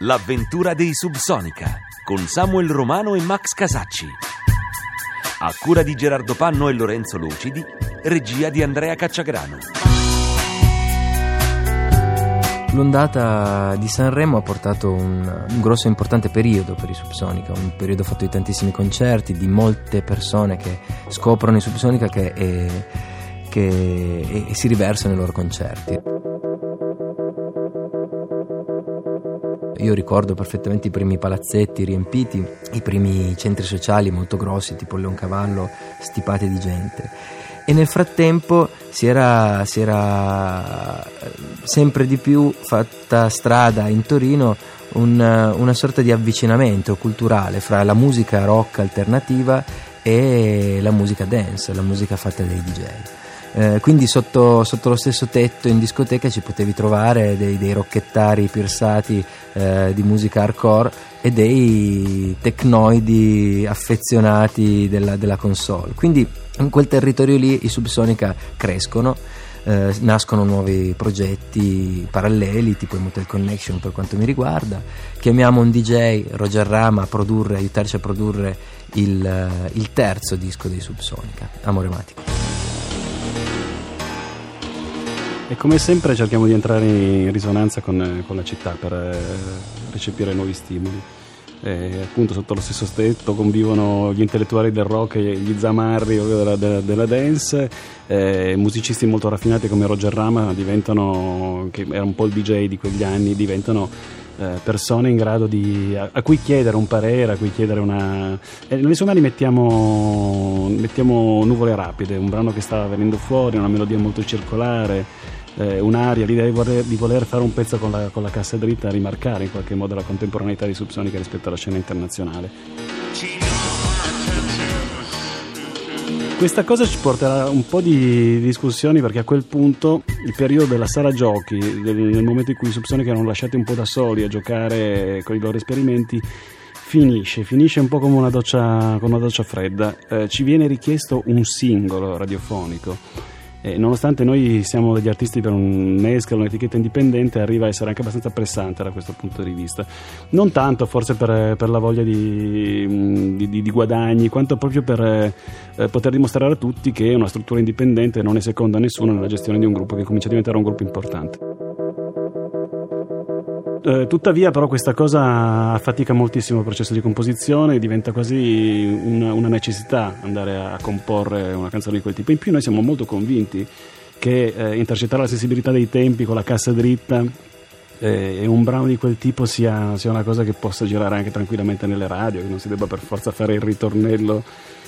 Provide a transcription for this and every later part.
l'avventura dei Subsonica, con Samuel Romano e Max Casacci. A cura di Gerardo Panno e Lorenzo Lucidi, regia di Andrea Cacciagrano. L'ondata di Sanremo ha portato un, un grosso e importante periodo per i Subsonica, un periodo fatto di tantissimi concerti, di molte persone che scoprono i Subsonica che, e, che e, e si riversano nei loro concerti. Io ricordo perfettamente i primi palazzetti riempiti, i primi centri sociali molto grossi, tipo Leoncavallo, stipati di gente. E nel frattempo si era, si era sempre di più fatta strada in Torino un, una sorta di avvicinamento culturale fra la musica rock alternativa e la musica dance, la musica fatta dai DJ. Eh, quindi sotto, sotto, lo stesso tetto in discoteca ci potevi trovare dei, dei rocchettari pirsati eh, di musica hardcore e dei tecnoidi affezionati della, della, console. Quindi in quel territorio lì i Subsonica crescono. Eh, nascono nuovi progetti paralleli tipo i Motel Connection per quanto mi riguarda chiamiamo un DJ Roger Rama a produrre, aiutarci a produrre il, il terzo disco dei Subsonica Amore Matico E come sempre cerchiamo di entrare in risonanza con, con la città per eh, recepire nuovi stimoli. E appunto sotto lo stesso tetto convivono gli intellettuali del rock e gli zamarri della, della, della dance, eh, musicisti molto raffinati come Roger Rama che era un po' il DJ di quegli anni, diventano eh, persone in grado di, a, a, cui chiedere un parere, a cui chiedere una... Eh, nelle sue mani mettiamo, mettiamo Nuvole Rapide, un brano che stava venendo fuori, una melodia molto circolare, eh, un'aria, l'idea di voler, di voler, fare un pezzo con la, con la cassa dritta, rimarcare in qualche modo la contemporaneità di Subsonica rispetto alla scena internazionale. Questa cosa ci porterà un po' di discussioni perché a quel punto il periodo della sala giochi, del, nel momento in cui i Subsonica erano lasciati un po' da soli a giocare con i loro esperimenti, finisce, finisce un po' come una doccia, come una doccia fredda. Eh, ci viene richiesto un singolo radiofonico e nonostante noi siamo degli artisti per un mescolo, un'etichetta indipendente, arriva a essere anche abbastanza pressante da questo punto di vista. Non tanto forse per, per la voglia di, di, di, guadagni, quanto proprio per eh, poter dimostrare a tutti che una struttura indipendente non è seconda a nessuno nella gestione di un gruppo che comincia a diventare un gruppo importante. Eh, tuttavia, però, questa cosa affatica moltissimo il processo di composizione, diventa quasi una, una, necessità andare a comporre una canzone di quel tipo. In più, noi siamo molto convinti che eh, intercettare la sensibilità dei tempi con la cassa dritta eh, e un brano di quel tipo sia, sia, una cosa che possa girare anche tranquillamente nelle radio, che non si debba per forza fare il ritornello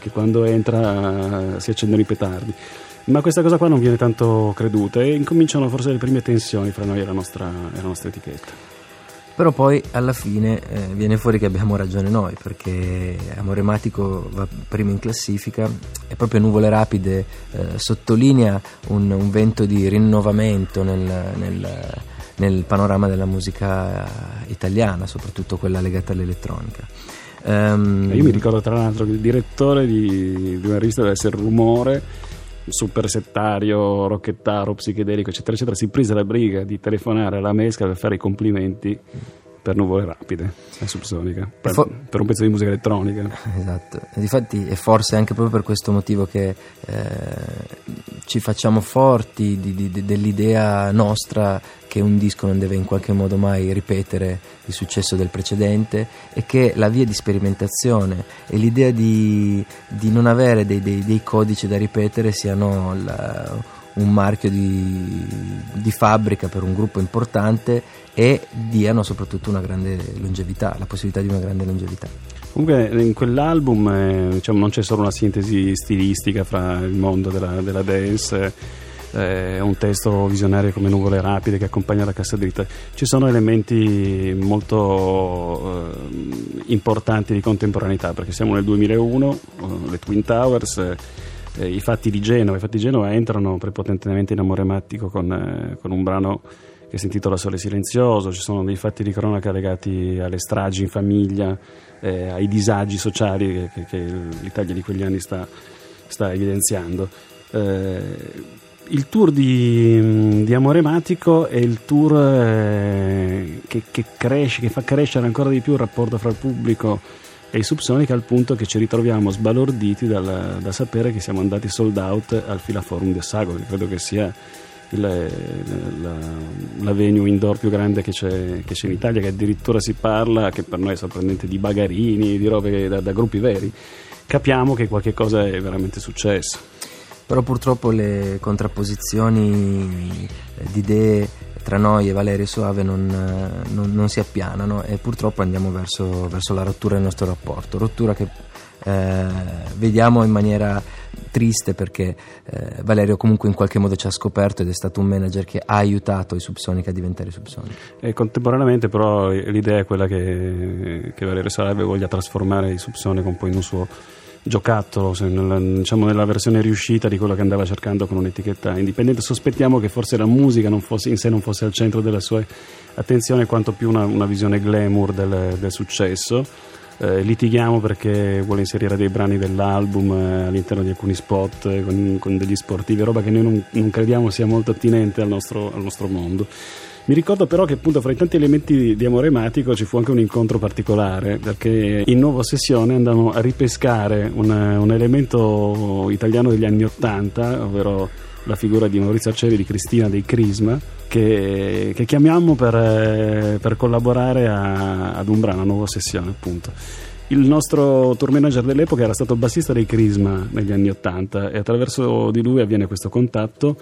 che quando entra si accendono i petardi. Ma questa cosa qua non viene tanto creduta e incominciano forse le prime tensioni fra noi e la nostra, e la nostra etichetta. Però poi alla fine eh, viene fuori che abbiamo ragione noi, perché Amore Matico va primo in classifica e proprio Nuvole Rapide eh, sottolinea un, un, vento di rinnovamento nel, nel, nel, panorama della musica italiana, soprattutto quella legata all'elettronica. Um, Io mi ricordo tra l'altro che il direttore di, di una rivista deve essere Rumore super settario, rocchettaro, psichedelico, eccetera, eccetera, si prese la briga di telefonare alla Mesca per fare i complimenti per nuvole rapide e subsonica per, for- per, un pezzo di musica elettronica. Esatto. Difatti è forse anche proprio per questo motivo che eh, ci facciamo forti di, di, dell'idea nostra che un disco non deve in qualche modo mai ripetere il successo del precedente e che la via di sperimentazione e l'idea di, di non avere dei, dei, dei, codici da ripetere siano la, un marchio di, di, fabbrica per un gruppo importante e diano soprattutto una grande longevità, la possibilità di una grande longevità. Comunque in quell'album eh, diciamo, non c'è solo una sintesi stilistica fra il mondo della, della dance eh, un testo visionario come Nuvole Rapide che accompagna la cassa dritta. Ci sono elementi molto eh, importanti di contemporaneità perché siamo nel 2001, eh, le Twin Towers, eh, i fatti di Genova. I fatti di Genova entrano prepotentemente in amore mattico con, eh, con un brano che si intitola Sole Silenzioso, ci sono dei fatti di cronaca legati alle stragi in famiglia, eh, ai disagi sociali che, che, l'Italia di quegli anni sta, sta evidenziando. Eh, il tour di, di Amore Matico è il tour eh, che, che, cresce, che fa crescere ancora di più il rapporto fra il pubblico e i Subsonica al punto che ci ritroviamo sbalorditi dal, da sapere che siamo andati sold out al Filaforum di Assago, che credo che sia il, la, la, venue indoor più grande che c'è, che c'è, in Italia, che addirittura si parla, che per noi è sorprendente, di bagarini, di robe da, da gruppi veri. Capiamo che qualche cosa è veramente successo però purtroppo le contrapposizioni di idee tra noi e Valerio Soave non, eh, non, non si appianano e purtroppo andiamo verso, verso, la rottura del nostro rapporto, rottura che eh, vediamo in maniera triste perché eh, Valerio comunque in qualche modo ci ha scoperto ed è stato un manager che ha aiutato i Subsonica a diventare Subsonica. E contemporaneamente però l'idea è quella che, che Valerio Soave voglia trasformare i Subsonica un po' in un suo giocattolo nella, diciamo, nella, versione riuscita di quello che andava cercando con un'etichetta indipendente. Sospettiamo che forse la musica fosse, in sé non fosse al centro della sua attenzione, quanto più una, una visione glamour del, del successo. Eh, litighiamo perché vuole inserire dei brani dell'album eh, all'interno di alcuni spot eh, con, con, degli sportivi, roba che noi non, non crediamo sia molto attinente al nostro, al nostro mondo. Mi ricordo però che appunto fra i tanti elementi di amore ematico ci fu anche un incontro particolare perché in nuova sessione andammo a ripescare un, un elemento italiano degli anni Ottanta, ovvero la figura di Maurizio Arcieri di Cristina dei Crisma che, che chiamiamo per, per collaborare a, ad un brano, a nuova sessione appunto. Il nostro tour manager dell'epoca era stato bassista dei Crisma negli anni Ottanta e attraverso di lui avviene questo contatto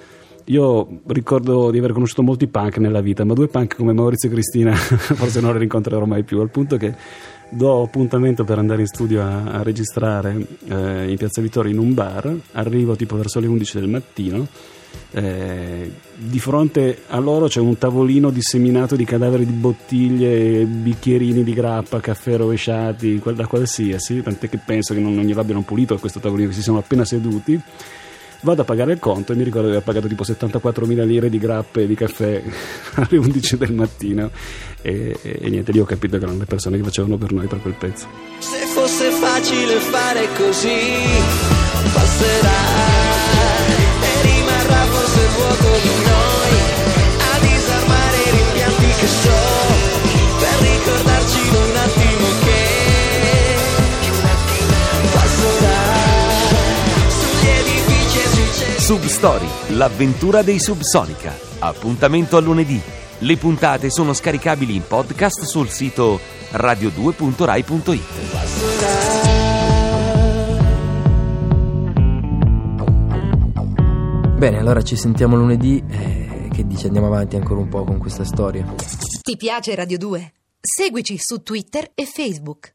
io ricordo di aver conosciuto molti punk nella vita, ma due punk come Maurizio e Cristina forse non li rincontrerò mai più, al punto che do appuntamento per andare in studio a, a registrare eh, in Piazza Vittorio in un bar, arrivo tipo verso le 11 del mattino, eh, di fronte a loro c'è un tavolino disseminato di cadaveri di bottiglie, bicchierini di grappa, caffè rovesciati, da qualsiasi, tant'è che penso che non, non gliel'abbiano pulito questo tavolino, che si sono appena seduti vado a pagare il conto e mi ricordo di aver pagato tipo 74.000 lire di grappe di caffè alle 11 del mattino e, e, e, niente, lì ho capito che erano le persone che facevano per noi per quel pezzo. Se fosse facile fare così, passerà e rimarrà forse vuoto di noi a disarmare i rimpianti che so Substory, l'avventura dei Subsonica. Appuntamento a lunedì. Le puntate sono scaricabili in podcast sul sito radio2.rai.it. Bene, allora ci sentiamo lunedì. Eh, che dici, andiamo avanti ancora un po' con questa storia. Ti piace Radio 2? Seguici su Twitter e Facebook.